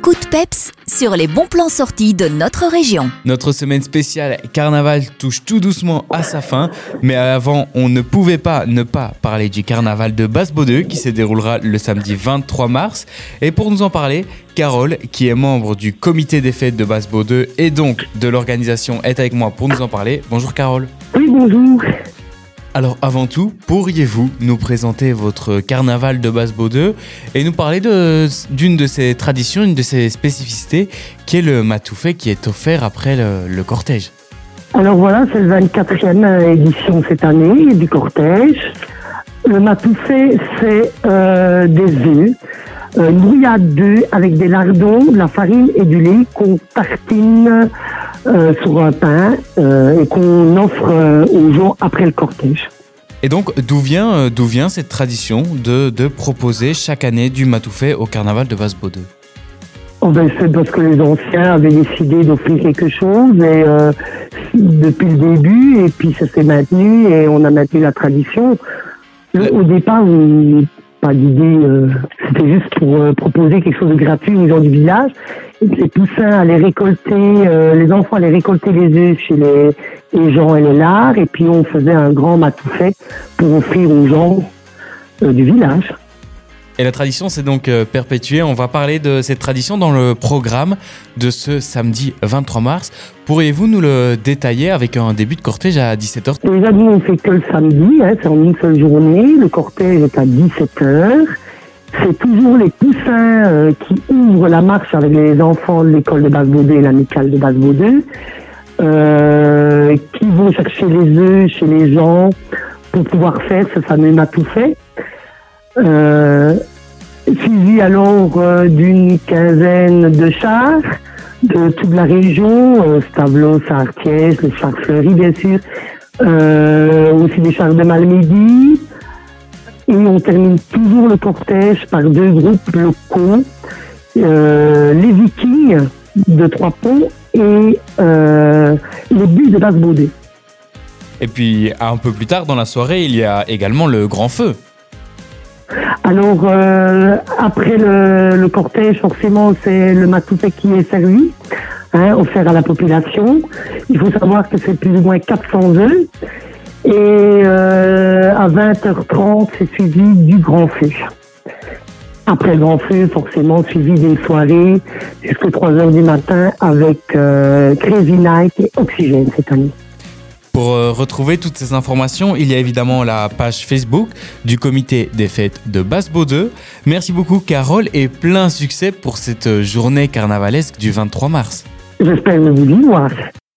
coup de peps sur les bons plans sortis de notre région. Notre semaine spéciale Carnaval touche tout doucement à sa fin, mais avant, on ne pouvait pas ne pas parler du Carnaval de Basse-Baudeux qui se déroulera le samedi 23 mars. Et pour nous en parler, Carole, qui est membre du comité des fêtes de Basse-Baudeux et donc de l'organisation, est avec moi pour nous en parler. Bonjour Carole. Oui, bonjour. Alors avant tout, pourriez-vous nous présenter votre carnaval de Basse-Baudeux et nous parler de- d'une de, ses traditions, une de ses spécificités, qui est le matoufet qui est offert après le, cortège? Alors voilà, c'est le 24e édition cette année du cortège. Le matoufé, c'est euh, des œufs, euh, une brouillade d'œufs avec des lardons, de la farine et du lait qu'on tartine euh, sur un pain euh, et qu'on offre euh, aux gens après le cortège. Et donc, d'où vient, d'où vient cette tradition de, de proposer chaque année du matoufet au carnaval de Basse-Baudeux Oh ben, c'est parce que les anciens avaient décidé d'offrir quelque chose et euh, depuis le début et puis ça s'est maintenu et on a maintenu la tradition. Le- au départ, on- pas d'idée, euh, c'était juste pour euh, proposer quelque chose de gratuit aux gens du village. Les poussins allaient récolter, euh, les enfants allaient récolter les œufs chez les, gens et les lards et puis on faisait un grand matoufet pour offrir aux gens du village. Et la tradition s'est donc euh, perpétuée. On va parler de cette tradition dans le programme de ce samedi 23 mars. Pourriez-vous nous le détailler avec un début de cortège à 17h Déjà, nous, on fait que le samedi, hein, c'est en une seule journée. Le cortège est à 17h. C'est toujours les poussins euh, qui ouvrent la marche avec les enfants de l'école de Basse-Baudeux et l'amicale de Basse-Baudeux, euh, qui vont chercher les œufs chez les gens pour pouvoir faire ce fameux matoufet. Euh, suivi alors euh, d'une quinzaine de chars de toute la région, euh, Stavelot, Sartiès, les chars fleuris bien sûr, euh, aussi des chars de Malmedy. Et on termine toujours le cortège par deux groupes locaux, les Vikings de Trois-Ponts et les Bus de Basse-Baudé. Et puis, un peu plus tard dans la soirée, il y a également le grand feu. Alors, euh, après le, cortège, forcément, c'est le matoufet qui est servi, hein, offert à la population. Il faut savoir que c'est plus ou moins 400 œufs. Et euh, à 20h30, c'est suivi du grand feu. Après le grand feu, forcément, suivi d'une soirée jusqu'à 3h du matin avec euh, Crazy Night et Oxygène cette année. Pour euh, retrouver toutes ces informations, il y a évidemment la page Facebook du comité des fêtes de Basse-Baudeux. Merci beaucoup Carole et plein succès pour cette euh, journée carnavalesque du 23 mars. J'espère vous voir.